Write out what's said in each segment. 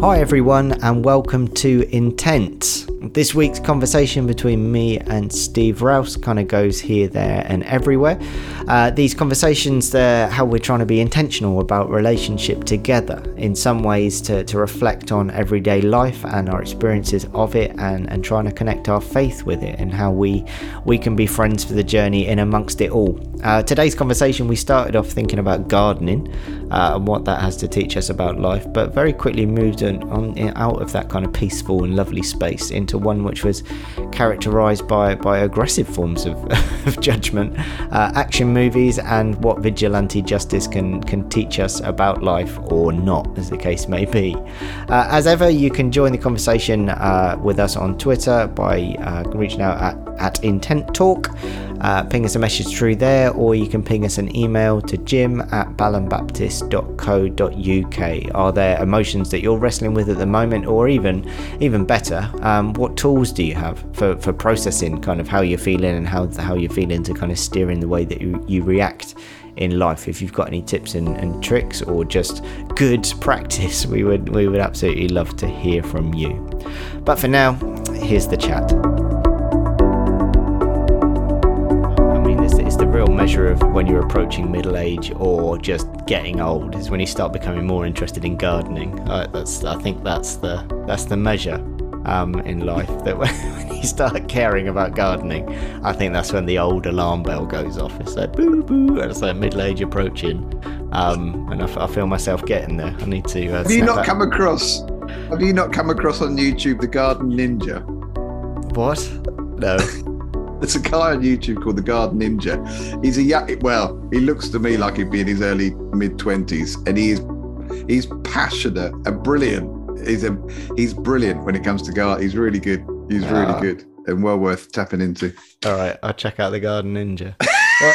Hi, everyone, and welcome to Intent. This week's conversation between me and Steve Rouse kind of goes here, there, and everywhere. Uh, these conversations, they're how we're trying to be intentional about relationship together, in some ways to, to reflect on everyday life and our experiences of it, and, and trying to connect our faith with it, and how we, we can be friends for the journey in amongst it all. Uh, today's conversation, we started off thinking about gardening uh, and what that has to teach us about life, but very quickly moved on, on out of that kind of peaceful and lovely space into one which was characterized by, by aggressive forms of, of judgment, uh, action movies, and what vigilante justice can, can teach us about life or not, as the case may be. Uh, as ever, you can join the conversation uh, with us on Twitter by uh, reaching out at, at Intent Talk. Uh, ping us a message through there, or you can ping us an email to jim at ballinbaptist.co.uk. Are there emotions that you're wrestling with at the moment, or even even better, um, what tools do you have for, for processing kind of how you're feeling and how how you're feeling to kind of steer in the way that you, you react in life? If you've got any tips and, and tricks or just good practice, we would we would absolutely love to hear from you. But for now, here's the chat. I mean, is the real measure of when you're approaching middle age or just getting old is when you start becoming more interested in gardening. Uh, that's I think that's the that's the measure um, in life that when you start caring about gardening, I think that's when the old alarm bell goes off. It's like boo boo, and it's like middle age approaching, um, and I, feel myself getting there. I need to. Uh, have you not come across? Have you not come across on YouTube the Garden Ninja? What? No. There's a guy on YouTube called the Garden Ninja. He's a young, well, he looks to me like he'd be in his early mid twenties, and he is he's passionate and brilliant. He's a he's brilliant when it comes to garden. He's really good. He's really good and well worth tapping into. All right, I'll check out the Garden Ninja.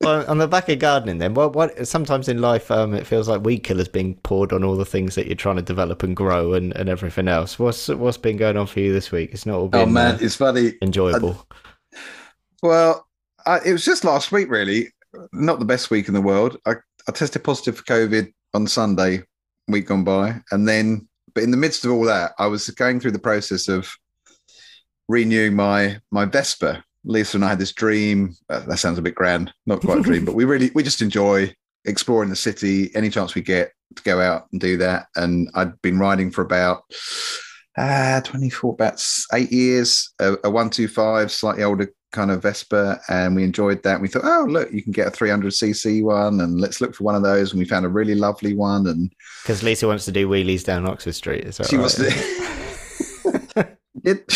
well, on the back of gardening, then, what? What? Sometimes in life, um, it feels like weed killers being poured on all the things that you're trying to develop and grow, and, and everything else. What's what's been going on for you this week? It's not all been. Oh man, uh, it's funny. Enjoyable. I, well, I, it was just last week, really. Not the best week in the world. I, I tested positive for COVID on Sunday, week gone by, and then, but in the midst of all that, I was going through the process of renewing my my Vespa Lisa and I had this dream. Uh, that sounds a bit grand, not quite a dream, but we really we just enjoy exploring the city any chance we get to go out and do that. And I'd been riding for about uh 24 about eight years a, a 125 slightly older kind of vespa and we enjoyed that we thought oh look you can get a 300cc one and let's look for one of those and we found a really lovely one and because lisa wants to do wheelies down oxford street is that she right? wants to it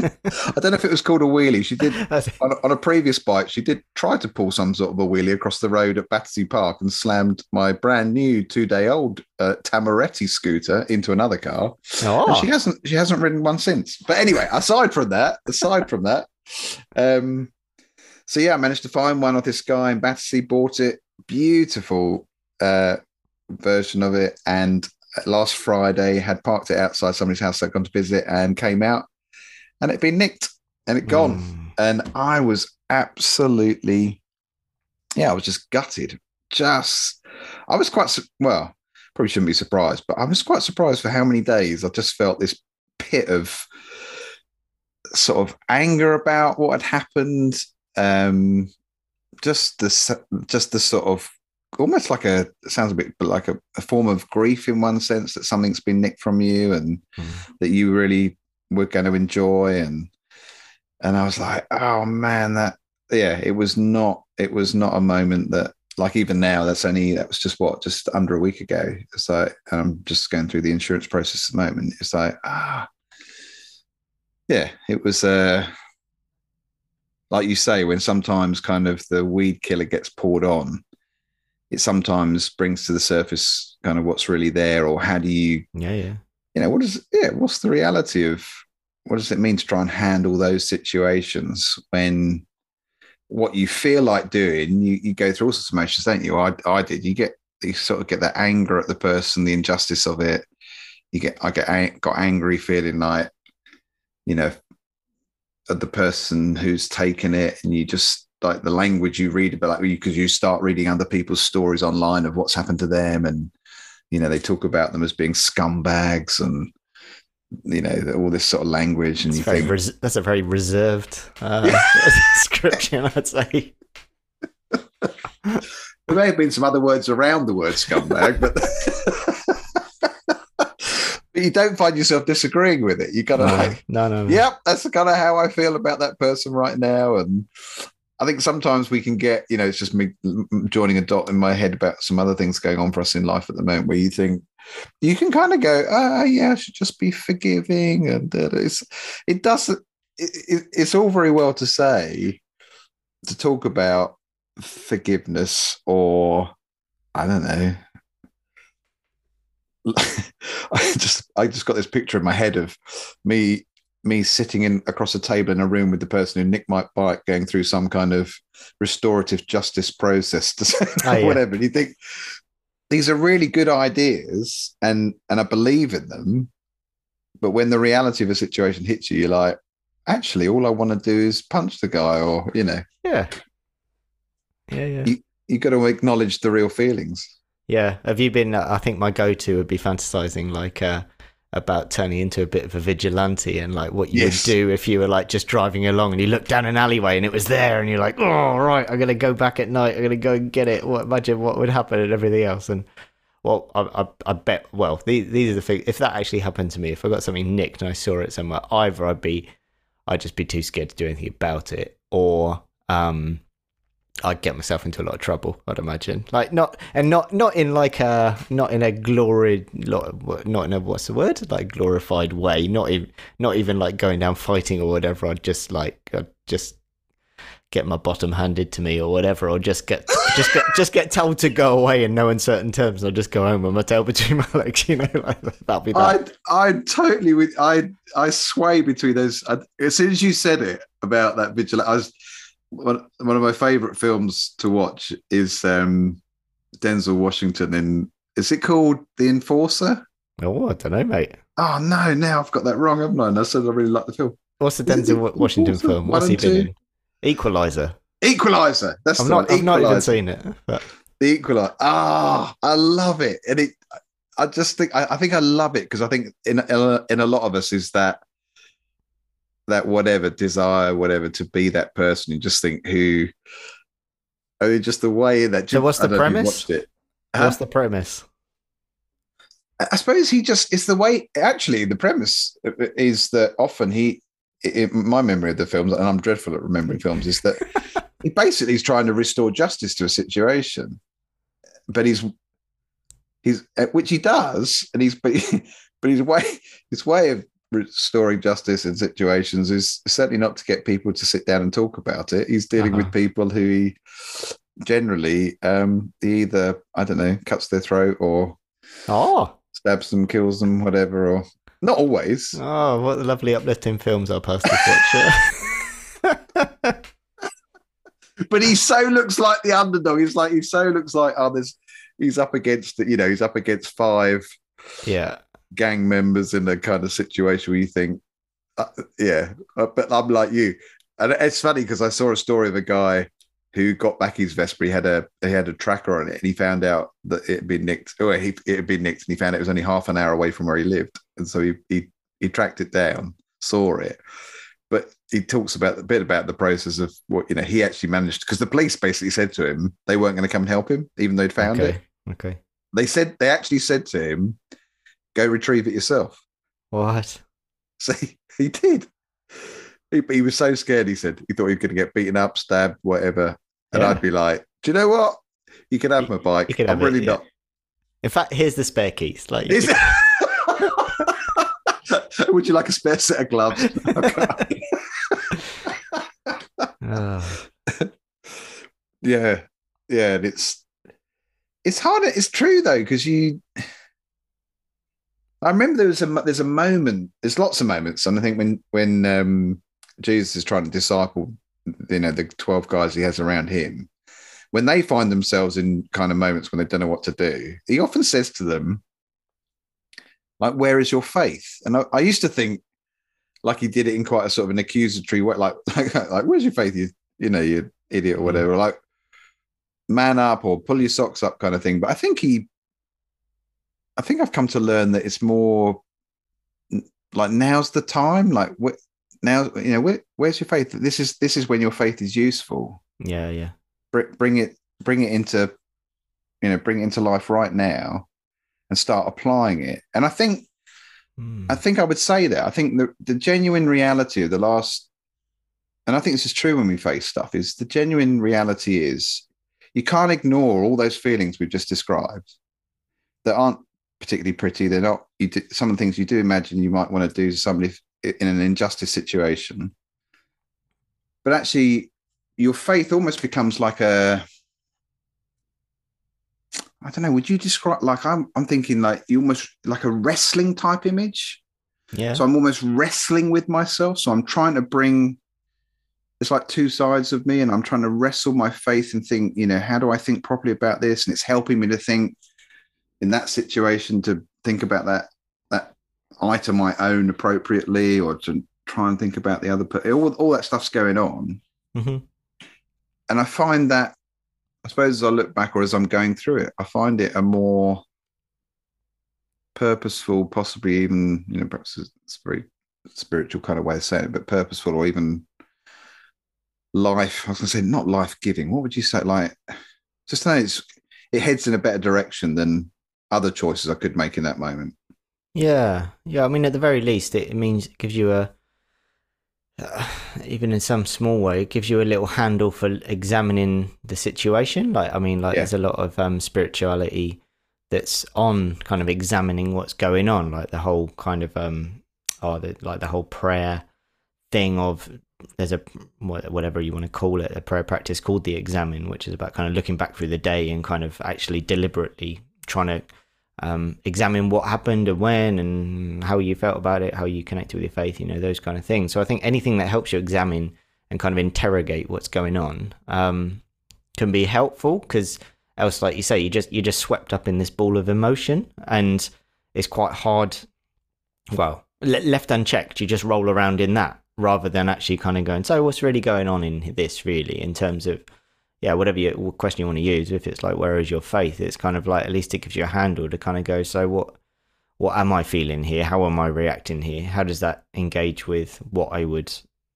I don't know if it was called a wheelie. She did on a, on a, previous bike. She did try to pull some sort of a wheelie across the road at Battersea Park and slammed my brand new two day old uh, Tamaretti scooter into another car. Oh. she hasn't she hasn't ridden one since. But anyway, aside from that, aside from that, um, so yeah, I managed to find one of this guy in Battersea. Bought it, beautiful uh, version of it, and last Friday had parked it outside somebody's house. So I'd gone to visit and came out and it'd been nicked and it gone. Mm. And I was absolutely, yeah, I was just gutted. Just, I was quite, well, probably shouldn't be surprised, but I was quite surprised for how many days I just felt this pit of sort of anger about what had happened. Um, just the, just the sort of almost like a sounds a bit like a, a, form of grief in one sense that something's been nicked from you and mm. that you really were going to enjoy and and I was like, oh man, that yeah, it was not it was not a moment that like even now that's only that was just what just under a week ago. It's like I'm just going through the insurance process at the moment. It's like ah, yeah, it was uh like you say when sometimes kind of the weed killer gets poured on it sometimes brings to the surface kind of what's really there or how do you yeah yeah you know, what is yeah, what's the reality of what does it mean to try and handle those situations when what you feel like doing, you, you go through all sorts of emotions, don't you? I I did. You get you sort of get that anger at the person, the injustice of it. You get I get got angry, feeling like, you know, the person who's taken it, and you just like the language you read about like because you start reading other people's stories online of what's happened to them and you know, they talk about them as being scumbags and you know all this sort of language and that's, you very think res- that's a very reserved uh, description i'd say. There may have been some other words around the word scumbag but but you don't find yourself disagreeing with it you kind of no, like no no, no. yep that's the kind of how i feel about that person right now and I think sometimes we can get, you know, it's just me joining a dot in my head about some other things going on for us in life at the moment where you think, you can kind of go, oh, yeah, I should just be forgiving. And it's, it doesn't, it, it's all very well to say, to talk about forgiveness or, I don't know. I just I just got this picture in my head of me me sitting in across a table in a room with the person who nicked my bike going through some kind of restorative justice process to say oh, yeah. whatever. And you think these are really good ideas and and I believe in them. But when the reality of a situation hits you, you're like, actually, all I want to do is punch the guy, or you know, yeah, yeah, yeah. You, you got to acknowledge the real feelings. Yeah. Have you been? I think my go-to would be fantasizing like. uh about turning into a bit of a vigilante and like what you yes. would do if you were like just driving along and you look down an alleyway and it was there and you're like, oh right, I'm gonna go back at night. I'm gonna go and get it. What imagine what would happen and everything else. And well, I, I, I bet. Well, these, these are the things. If that actually happened to me, if I got something nicked and I saw it somewhere, either I'd be, I'd just be too scared to do anything about it, or um, I'd get myself into a lot of trouble. I'd imagine, like not and not not in like a not in a glory, not in a what's the word like glorified way. Not even not even like going down fighting or whatever. I'd just like I'd just get my bottom handed to me or whatever, or just get just get just get told to go away in no uncertain terms. I'll just go home with my tail between my legs. You know, like that'll be that. I I totally with I I sway between those. I, as soon as you said it about that vigilante, I was one, one of my favorite films to watch is um, Denzel Washington in. Is it called The Enforcer? Oh, I don't know, mate. Oh no, now I've got that wrong, haven't I? And I said I really like the film. What's the Denzel Washington film? What's he been in? Equalizer. Equalizer. That's I've the not, one. I've not even seen it. But... The Equalizer. Ah, oh, I love it, and it. I just think I, I think I love it because I think in in a lot of us is that that whatever desire, whatever to be that person. You just think who, I mean, just the way that. So what's the premise? It. What's the premise? I suppose he just it's the way. Actually, the premise uh, uh, is that often he, in my memory of the films, and I'm dreadful at remembering films, is that he basically is trying to restore justice to a situation, but he's he's uh, which he does, and he's but, but his way his way of restoring justice in situations is certainly not to get people to sit down and talk about it. He's dealing uh-huh. with people who he generally um, he either I don't know cuts their throat or oh stabs them, kills them, whatever. Or not always. Oh, what lovely uplifting films our pastors watch. but he so looks like the underdog. He's like he so looks like oh, he's up against you know he's up against five. Yeah gang members in a kind of situation where you think, uh, yeah, uh, but I'm like you. And it's funny because I saw a story of a guy who got back his Vespa. He had a he had a tracker on it, and he found out that it had been nicked. Oh, he, it had been nicked, and he found it was only half an hour away from where he lived, and so he he, he tracked it down, saw it. But he talks about a bit about the process of what you know. He actually managed because the police basically said to him they weren't going to come and help him, even though they'd found okay. it. Okay. They said they actually said to him, Go retrieve it yourself. What? See, he, did. He, he, was so scared. He said he thought he was going to get beaten up, stabbed, whatever. And yeah. I'd be like, "Do you know what? You can have my bike. You can I'm really it, yeah. not." In fact, here's the spare keys. Like, would you like a spare set of gloves? oh. Yeah, yeah, and it's it's hard. It's true though because you I remember there was a there's a moment. There's lots of moments, and I think when when um, Jesus is trying to disciple, you know, the twelve guys he has around him, when they find themselves in kind of moments when they don't know what to do, he often says to them, like, "Where is your faith?" And I, I used to think, like he did it in quite a sort of an accusatory way, like, like, like "Where's your faith? You, you know, you idiot or whatever." Mm. Like, man up or pull your socks up, kind of thing. But I think he I think I've come to learn that it's more like now's the time. Like wh- now, you know, where, where's your faith? This is this is when your faith is useful. Yeah, yeah. Br- bring it, bring it into, you know, bring it into life right now, and start applying it. And I think, mm. I think I would say that. I think the the genuine reality of the last, and I think this is true when we face stuff. Is the genuine reality is you can't ignore all those feelings we've just described that aren't particularly pretty. They're not. You do, some of the things you do imagine you might want to do to somebody in an injustice situation, but actually, your faith almost becomes like a. I don't know. Would you describe like I'm? I'm thinking like you almost like a wrestling type image. Yeah. So I'm almost wrestling with myself. So I'm trying to bring. It's like two sides of me, and I'm trying to wrestle my faith and think. You know, how do I think properly about this? And it's helping me to think in that situation to think about that that item I own appropriately, or to try and think about the other. All all that stuff's going on, mm-hmm. and I find that I suppose as I look back or as I'm going through it, I find it a more purposeful, possibly even you know perhaps it's a very spiritual kind of way of saying it, but purposeful or even life. I was going to say not life giving. What would you say? Like just know it's it heads in a better direction than other choices I could make in that moment. Yeah, yeah. I mean, at the very least, it means it gives you a, uh, even in some small way, it gives you a little handle for examining the situation. Like, I mean, like yeah. there's a lot of um, spirituality that's on kind of examining what's going on, like the whole kind of um, oh, the, like the whole prayer thing of there's a whatever you want to call it a prayer practice called the Examen which is about kind of looking back through the day and kind of actually deliberately trying to um, examine what happened and when and how you felt about it, how you connected with your faith, you know, those kind of things. So I think anything that helps you examine and kind of interrogate what's going on um, can be helpful because else, like you say, you just you're just swept up in this ball of emotion, and it's quite hard. Well, left unchecked, you just roll around in that rather than actually kind of going. So what's really going on in this, really, in terms of yeah, whatever you, question you want to use, if it's like where is your faith, it's kind of like at least it gives you a handle to kind of go. So what what am I feeling here? How am I reacting here? How does that engage with what I would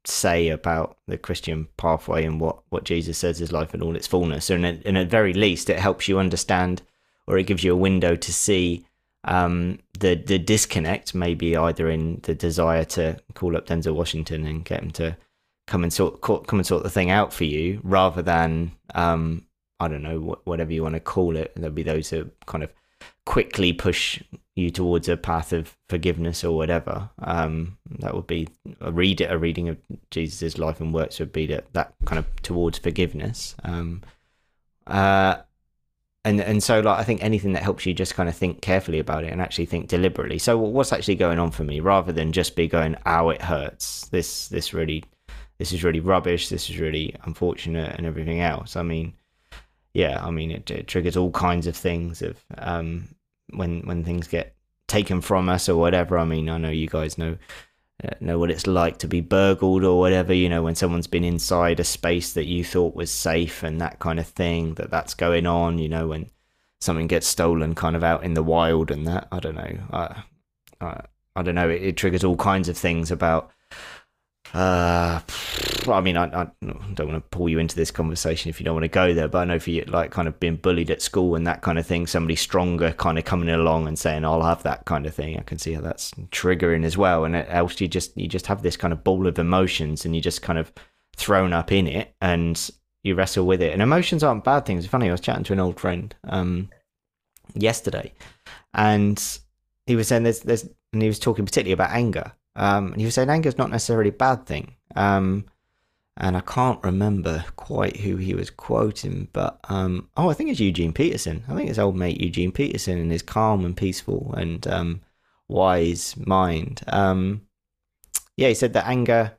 say about the Christian pathway and what what Jesus says is life in all its fullness? And at, and at very least, it helps you understand, or it gives you a window to see um, the the disconnect, maybe either in the desire to call up Denzel Washington and get him to come and sort come and sort the thing out for you rather than um, I don't know whatever you want to call it. There'll be those who kind of quickly push you towards a path of forgiveness or whatever. Um, that would be a read a reading of Jesus's life and works would be that that kind of towards forgiveness. Um, uh, and and so like I think anything that helps you just kind of think carefully about it and actually think deliberately. So what's actually going on for me, rather than just be going, "Ow, it hurts." This this really this is really rubbish, this is really unfortunate, and everything else. I mean, yeah, I mean, it, it triggers all kinds of things of um, when when things get taken from us or whatever. I mean, I know you guys know uh, know what it's like to be burgled or whatever. You know, when someone's been inside a space that you thought was safe and that kind of thing. That that's going on. You know, when something gets stolen, kind of out in the wild and that. I don't know. I I, I don't know. It, it triggers all kinds of things about uh, I mean, I, I, don't want to pull you into this conversation if you don't want to go there, but I know for you, like, kind of being bullied at school and that kind of thing, somebody stronger kind of coming along and saying, "I'll have that" kind of thing. I can see how that's triggering as well. And else, you just you just have this kind of ball of emotions, and you just kind of thrown up in it, and you wrestle with it. And emotions aren't bad things. Funny. I was chatting to an old friend um, yesterday, and he was saying there's there's, and he was talking particularly about anger um, and he was saying anger is not necessarily a bad thing. Um, and I can't remember quite who he was quoting, but um, oh, I think it's Eugene Peterson. I think it's old mate Eugene Peterson and his calm and peaceful and um, wise mind. Um, yeah, he said that anger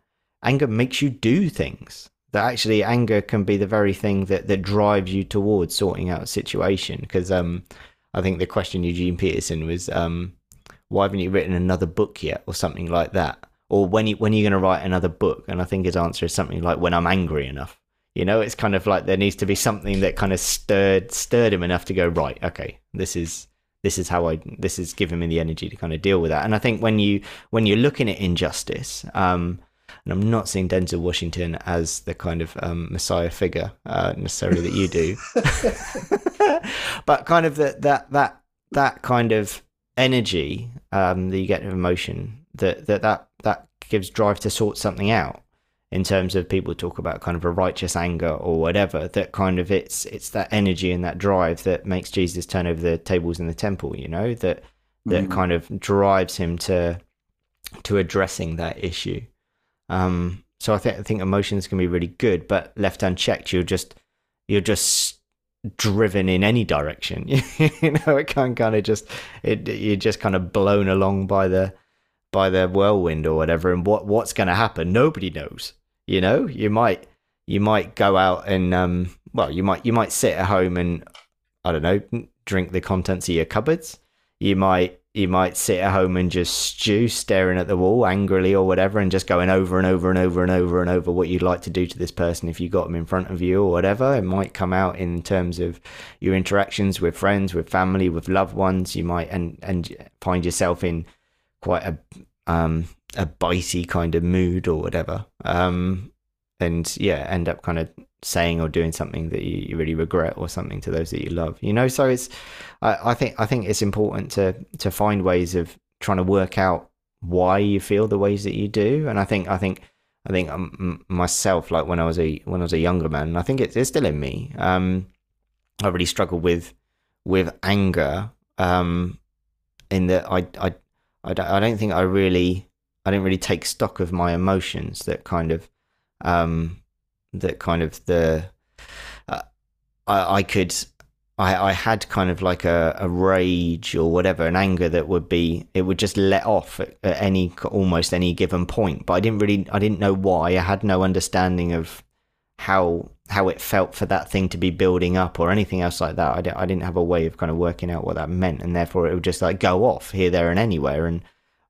anger makes you do things. That actually anger can be the very thing that that drives you towards sorting out a situation. Because um, I think the question Eugene Peterson was um, why haven't you written another book yet or something like that? Or when you when are you going to write another book? And i think his answer is something like when i'm angry enough. You know it's kind of like there needs to be something that kind of stirred stirred him enough to go right okay this is this is how I this is giving me the energy to kind of deal with that. And I think when you when you're looking at injustice, um, and I'm not seeing Denzel Washington as the kind of um, messiah figure uh, necessarily that you do, but kind of that that that that kind of energy um, that you get of emotion that that that that gives drive to sort something out in terms of people talk about kind of a righteous anger or whatever that kind of it's it's that energy and that drive that makes Jesus turn over the tables in the temple you know that that mm-hmm. kind of drives him to to addressing that issue um so I think I think emotions can be really good but left unchecked you're just you're just driven in any direction. You know it can kind of just it you're just kind of blown along by the by the whirlwind or whatever and what what's going to happen? Nobody knows you know, you might you might go out and um, well, you might you might sit at home and I don't know, drink the contents of your cupboards. You might you might sit at home and just stew, staring at the wall angrily or whatever, and just going over and over and over and over and over what you'd like to do to this person if you got them in front of you or whatever. It might come out in terms of your interactions with friends, with family, with loved ones. You might and and find yourself in quite a um, a bitey kind of mood or whatever. Um, and yeah, end up kind of saying or doing something that you, you, really regret or something to those that you love. You know, so it's I, I think I think it's important to to find ways of trying to work out why you feel the ways that you do. And I think I think I think um, myself, like when I was a when I was a younger man, I think it's, it's still in me. Um, I really struggled with with anger. Um, in that I I I don't, I don't think I really I didn't really take stock of my emotions that kind of um that kind of the uh, I, I could I, I had kind of like a, a rage or whatever, an anger that would be it would just let off at, at any almost any given point. But I didn't really I didn't know why. I had no understanding of how how it felt for that thing to be building up or anything else like that. I, didn't, I didn't have a way of kind of working out what that meant, and therefore it would just like go off here, there, and anywhere. And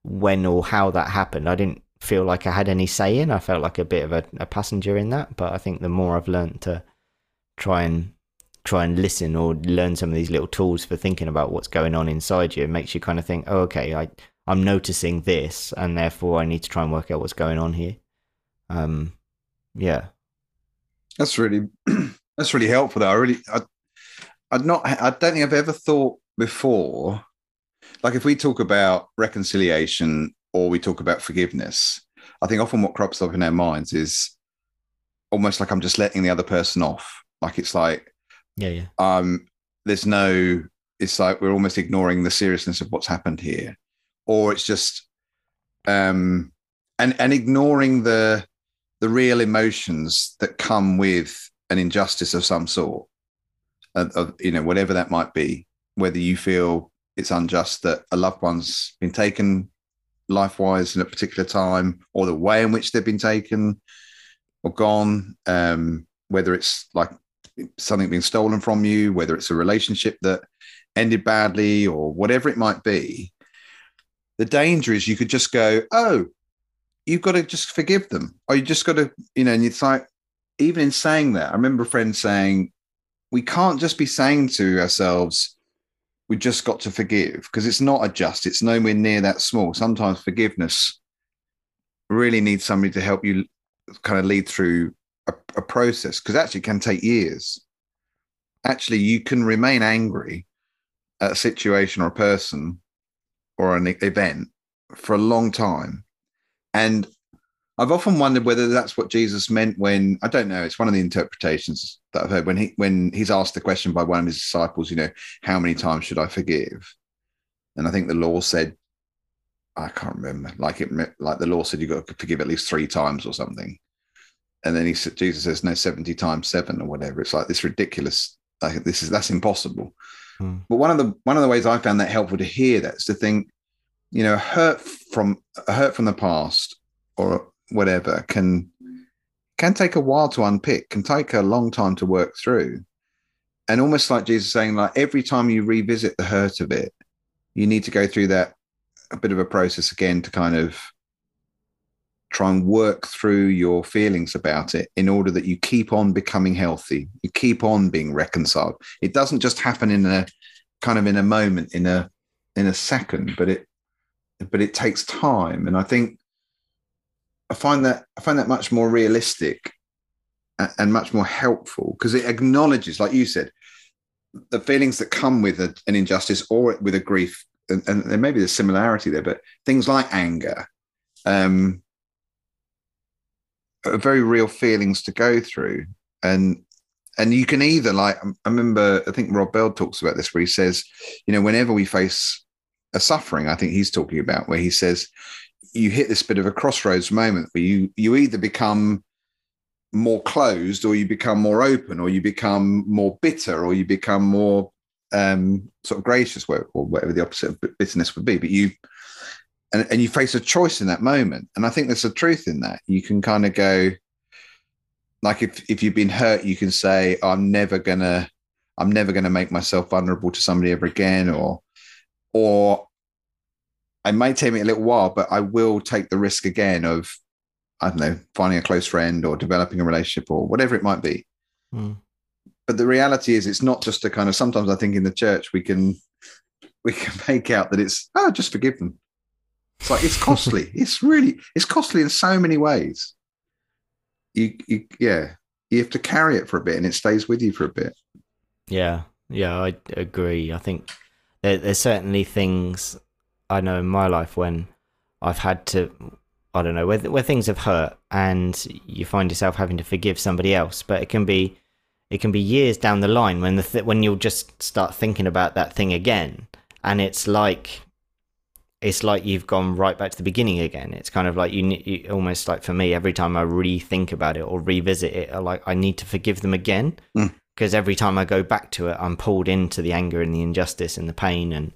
when or how that happened, I didn't feel like I had any say in. I felt like a bit of a, a passenger in that. But I think the more I've learned to try and try and listen or learn some of these little tools for thinking about what's going on inside you, it makes you kind of think, oh, okay, I I'm noticing this, and therefore I need to try and work out what's going on here. Um, yeah, that's really that's really helpful. Though I really I I'd not I don't think I've ever thought before. Like if we talk about reconciliation or we talk about forgiveness, I think often what crops up in our minds is almost like I'm just letting the other person off. Like it's like yeah yeah um there's no it's like we're almost ignoring the seriousness of what's happened here or it's just um and and ignoring the the real emotions that come with an injustice of some sort, of, of, you know, whatever that might be, whether you feel it's unjust that a loved one's been taken life wise in a particular time, or the way in which they've been taken or gone, um, whether it's like something being stolen from you, whether it's a relationship that ended badly, or whatever it might be. The danger is you could just go, oh, you've got to just forgive them, or you just got to, you know, and it's like, even in saying that, I remember a friend saying, we can't just be saying to ourselves, we just got to forgive because it's not a just, it's nowhere near that small. Sometimes forgiveness really needs somebody to help you kind of lead through a, a process because actually can take years. Actually, you can remain angry at a situation or a person or an event for a long time and I've often wondered whether that's what Jesus meant when I don't know. It's one of the interpretations that I've heard when he when he's asked the question by one of his disciples. You know, how many times should I forgive? And I think the law said, I can't remember. Like it, like the law said, you've got to forgive at least three times or something. And then he said, Jesus says, no, seventy times seven or whatever. It's like this ridiculous. Like this is that's impossible. Hmm. But one of the one of the ways I found that helpful to hear that is to think you know, hurt from hurt from the past or whatever can can take a while to unpick, can take a long time to work through. And almost like Jesus saying, like every time you revisit the hurt of it, you need to go through that a bit of a process again to kind of try and work through your feelings about it in order that you keep on becoming healthy you keep on being reconciled it doesn't just happen in a kind of in a moment, in a in a second, but it but it takes time. And I think I find that I find that much more realistic and, and much more helpful because it acknowledges, like you said, the feelings that come with a, an injustice or with a grief, and, and there may be a similarity there, but things like anger, um, are very real feelings to go through, and and you can either like I remember I think Rob Bell talks about this where he says, you know, whenever we face a suffering, I think he's talking about where he says you hit this bit of a crossroads moment where you you either become more closed or you become more open or you become more bitter or you become more um, sort of gracious or whatever the opposite of bitterness would be. But you and, and you face a choice in that moment. And i think there's a truth in that. You can kind of go like if, if you've been hurt you can say i'm never gonna i'm never gonna make myself vulnerable to somebody ever again or or it may take me a little while but i will take the risk again of I don't know, finding a close friend or developing a relationship or whatever it might be. Mm. But the reality is, it's not just a kind of. Sometimes I think in the church we can we can make out that it's oh, just forgive them. It's like it's costly. it's really it's costly in so many ways. You, you yeah, you have to carry it for a bit, and it stays with you for a bit. Yeah, yeah, I agree. I think there, there's certainly things I know in my life when I've had to I don't know where where things have hurt and you find yourself having to forgive somebody else, but it can be it can be years down the line when the th- when you'll just start thinking about that thing again, and it's like it's like you've gone right back to the beginning again. It's kind of like you, you almost like for me every time I rethink about it or revisit it, I like I need to forgive them again because mm. every time I go back to it, I'm pulled into the anger and the injustice and the pain and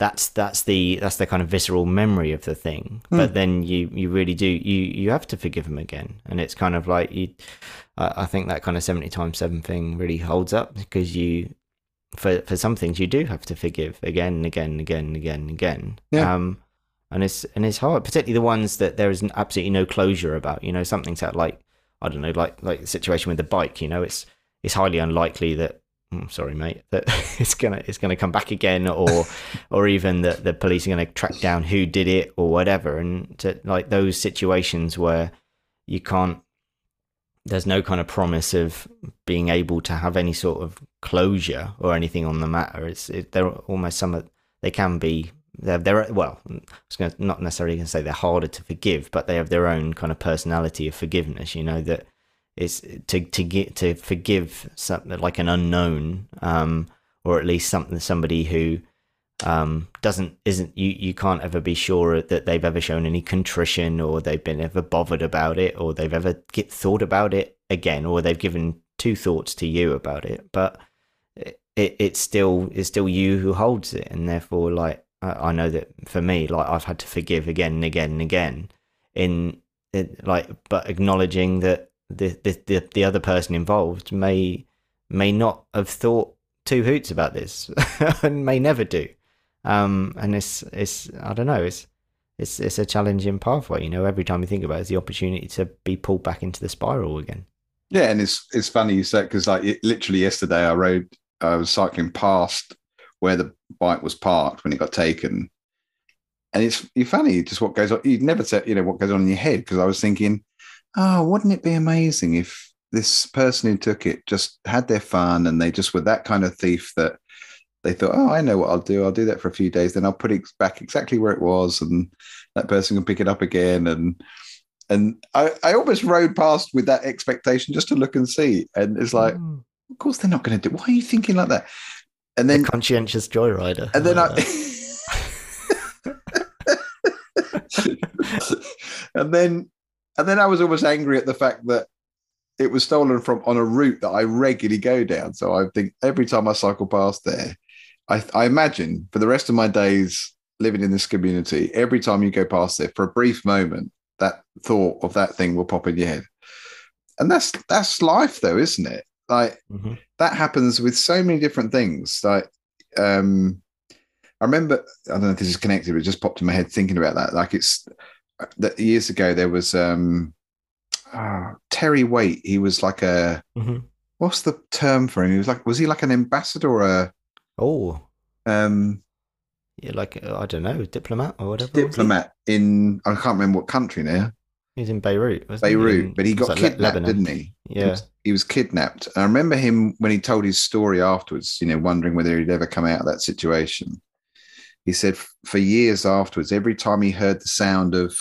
that's that's the that's the kind of visceral memory of the thing mm. but then you you really do you you have to forgive him again and it's kind of like you I, I think that kind of 70 times 7 thing really holds up because you for for some things you do have to forgive again and again and again and again and again yeah. um and it's and it's hard particularly the ones that there is absolutely no closure about you know something's that like i don't know like like the situation with the bike you know it's it's highly unlikely that mm, sorry, mate, that it's gonna it's gonna come back again, or or even that the police are gonna track down who did it or whatever, and to, like those situations where you can't, there's no kind of promise of being able to have any sort of closure or anything on the matter. It's it, they're almost some of they can be they're, they're well, I was gonna, not necessarily going to say they're harder to forgive, but they have their own kind of personality of forgiveness. You know that is to to get to forgive something like an unknown, um, or at least something somebody who um, doesn't isn't you you can't ever be sure that they've ever shown any contrition or they've been ever bothered about it or they've ever get thought about it again or they've given two thoughts to you about it. But it, it's still it's still you who holds it. And therefore like I, I know that for me like I've had to forgive again and again and again in, in like but acknowledging that the, the the the other person involved may may not have thought two hoots about this and may never do. Um, and it's it's I don't know it's it's it's a challenging pathway. You know, every time you think about it, it's the opportunity to be pulled back into the spiral again. Yeah, and it's it's funny you said because like it, literally yesterday I rode I was cycling past where the bike was parked when it got taken, and it's funny just what goes on. You'd never say you know what goes on in your head because I was thinking oh, wouldn't it be amazing if this person who took it just had their fun and they just were that kind of thief that they thought, oh, I know what I'll do. I'll do that for a few days, then I'll put it back exactly where it was, and that person can pick it up again. And and I, I almost rode past with that expectation just to look and see. And it's like, mm. of course they're not going to do. Why are you thinking like that? And then the conscientious joyrider. And then I. and then and then I was almost angry at the fact that it was stolen from on a route that I regularly go down. So I think every time I cycle past there, I, I imagine for the rest of my days living in this community, every time you go past there for a brief moment, that thought of that thing will pop in your head. And that's that's life though, isn't it? Like mm-hmm. that happens with so many different things. Like um I remember I don't know if this is connected, but it just popped in my head thinking about that. Like it's years ago there was um uh, Terry Waite. He was like a mm-hmm. what's the term for him? He was like was he like an ambassador or a oh Um, yeah, like I don't know, diplomat or whatever. Diplomat in I can't remember what country now. He's in Beirut. Beirut, he? In, but he got kidnapped, Le- didn't he? Yeah, he was, he was, kidnapped. I remember him when he told his story afterwards. You know, wondering whether he'd ever come out of that situation. He said for years afterwards, every time he heard the sound of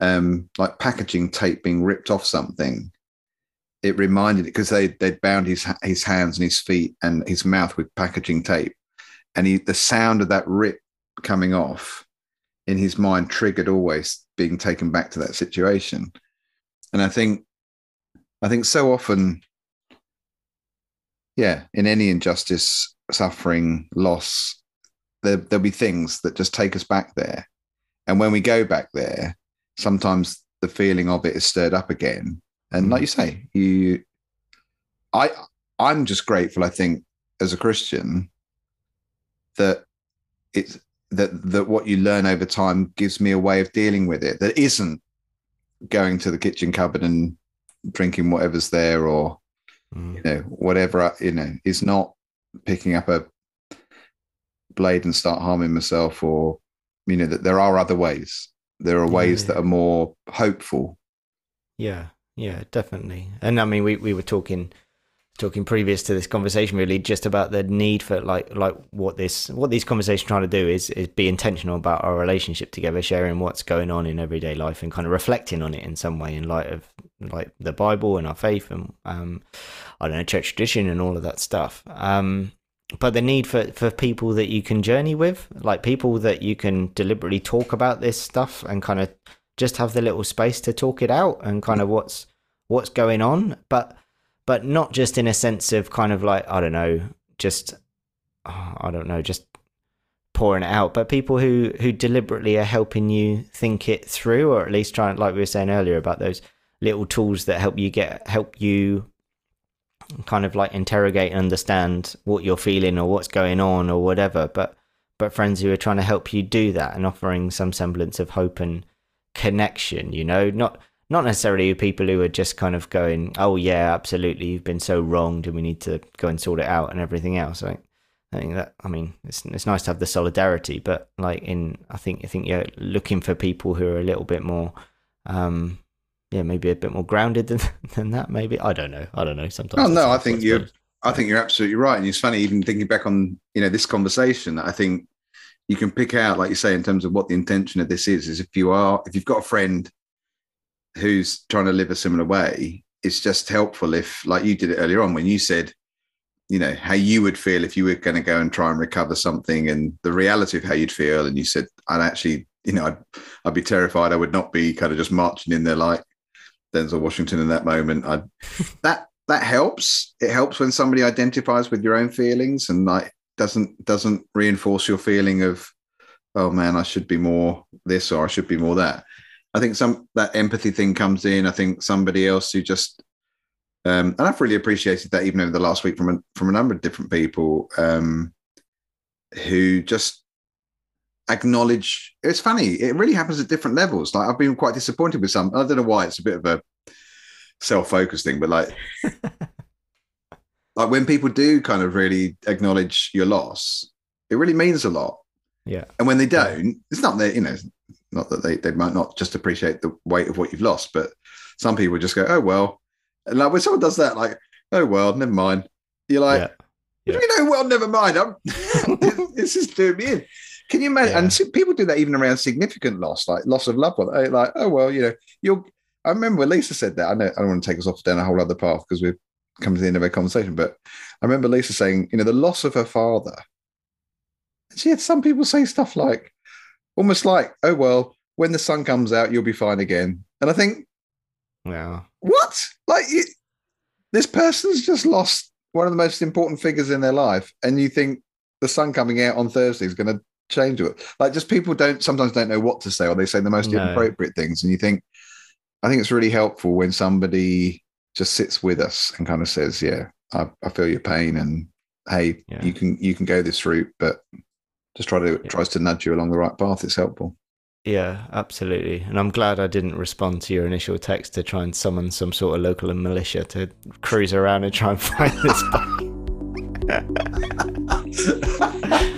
um, like packaging tape being ripped off something, it reminded him because they they'd bound his his hands and his feet and his mouth with packaging tape, and he the sound of that rip coming off in his mind triggered always being taken back to that situation, and I think I think so often, yeah, in any injustice, suffering, loss, there there'll be things that just take us back there, and when we go back there, sometimes the feeling of it is stirred up again and like mm. you say, you, I, I'm just grateful. I think as a Christian that it's that that what you learn over time gives me a way of dealing with it that isn't going to the kitchen cupboard and drinking whatever's there or mm. you know whatever you know is not picking up a blade and start harming myself or you know that there are other ways there are ways yeah. that are more hopeful yeah yeah, definitely. And I mean, we, we were talking talking previous to this conversation really just about the need for like like what this what these conversations trying to do is is be intentional about our relationship together sharing what's going on in everyday life and kind of reflecting on it in some way in light of like the bible and our faith and um i don't know church tradition and all of that stuff um but the need for for people that you can journey with like people that you can deliberately talk about this stuff and kind of just have the little space to talk it out and kind of mm. what's what's going on, but but not just in a sense of kind of like I don't know, just oh, I don't know, just pouring it out, but people who who deliberately are helping you think it through, or at least trying, like we were saying earlier about those little tools that help you get help you kind of like interrogate and understand what you're feeling or what's going on or whatever but but friends who are trying to help you do that and offering some semblance of hope and connection you know not not necessarily people who are just kind of going, "Oh yeah, absolutely, you've been so wronged, and we need to go and sort it out," and everything else. I, I think that I mean it's it's nice to have the solidarity, but like in I think I think you're looking for people who are a little bit more, um, yeah, maybe a bit more grounded than than that. Maybe I don't know. I don't know. Sometimes. Oh no, I think you're. I think you're absolutely right, and it's funny even thinking back on you know this conversation. I think you can pick out, like you say, in terms of what the intention of this is. Is if you are if you've got a friend who's trying to live a similar way, it's just helpful if, like you did it earlier on, when you said, you know, how you would feel if you were going to go and try and recover something and the reality of how you'd feel. And you said, I'd actually, you know, I'd, I'd be terrified. I would not be kind of just marching in there like Denzel Washington in that moment. I that that helps. It helps when somebody identifies with your own feelings and like doesn't doesn't reinforce your feeling of, oh man, I should be more this or I should be more that. I think some that empathy thing comes in. I think somebody else who just um, and I've really appreciated that even over the last week from a, from a number of different people um, who just acknowledge. It's funny. It really happens at different levels. Like I've been quite disappointed with some. I don't know why. It's a bit of a self-focused thing, but like like when people do kind of really acknowledge your loss, it really means a lot. Yeah. And when they don't, it's not that you know not that they, they might not just appreciate the weight of what you've lost, but some people just go, oh, well. And like when someone does that, like, oh, well, never mind. You're like, yeah. Yeah. you oh, know, well, never mind. I'm, this is doing me in. Can you imagine? Yeah. And people do that even around significant loss, like loss of loved one. Eh, like, oh, well, you know, you'll. I remember Lisa said that. I know I don't want to take us off down a whole other path because we've come to the end of our conversation, but I remember Lisa saying, you know, the loss of her father. She had some people say stuff like, almost like, oh well, when the sun comes out, you'll be fine again. And I think, yeah, what? Like you, this person's just lost one of the most important figures in their life, and you think the sun coming out on Thursday is going to change it? Like, just people don't sometimes don't know what to say, or they say the most no. inappropriate things, and you think, I think it's really helpful when somebody just sits with us and kind of says, "Yeah, I, I feel your pain, and hey, yeah. you can you can go this route, but just try to yeah. tries to nudge you along the right path. It's helpful. Yeah, absolutely. And I'm glad I didn't respond to your initial text to try and summon some sort of local militia to cruise around and try and find this bike.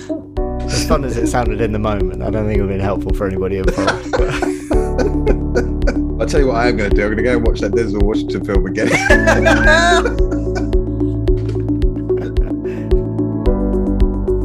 fun as it sounded in the moment, I don't think it would have been helpful for anybody involved. I'll tell you what I am going to do. I'm going to go and watch that Denzel Washington film again.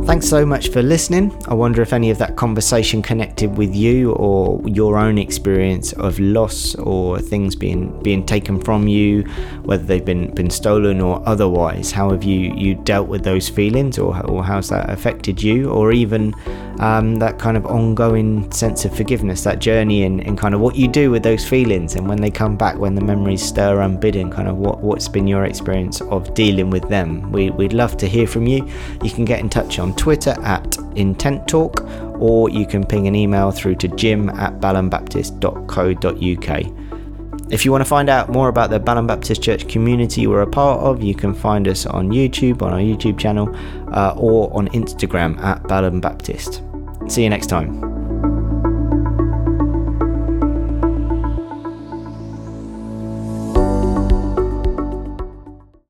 Thanks so much for listening. I wonder if any of that conversation connected with you or your own experience of loss or things being being taken from you, whether they've been been stolen or otherwise. How have you you dealt with those feelings, or or how's that affected you, or even um, that kind of ongoing sense of forgiveness, that journey, and, and kind of what you do with those feelings, and when they come back, when the memories stir unbidden, kind of what what's been your experience of dealing with them. We we'd love to hear from you. You can get in touch on Twitter at Intent Talk, or you can ping an email through to jim at balhambaptist.co.uk. If you want to find out more about the Balham Baptist Church community we're a part of, you can find us on YouTube, on our YouTube channel, uh, or on Instagram at Balham Baptist. See you next time.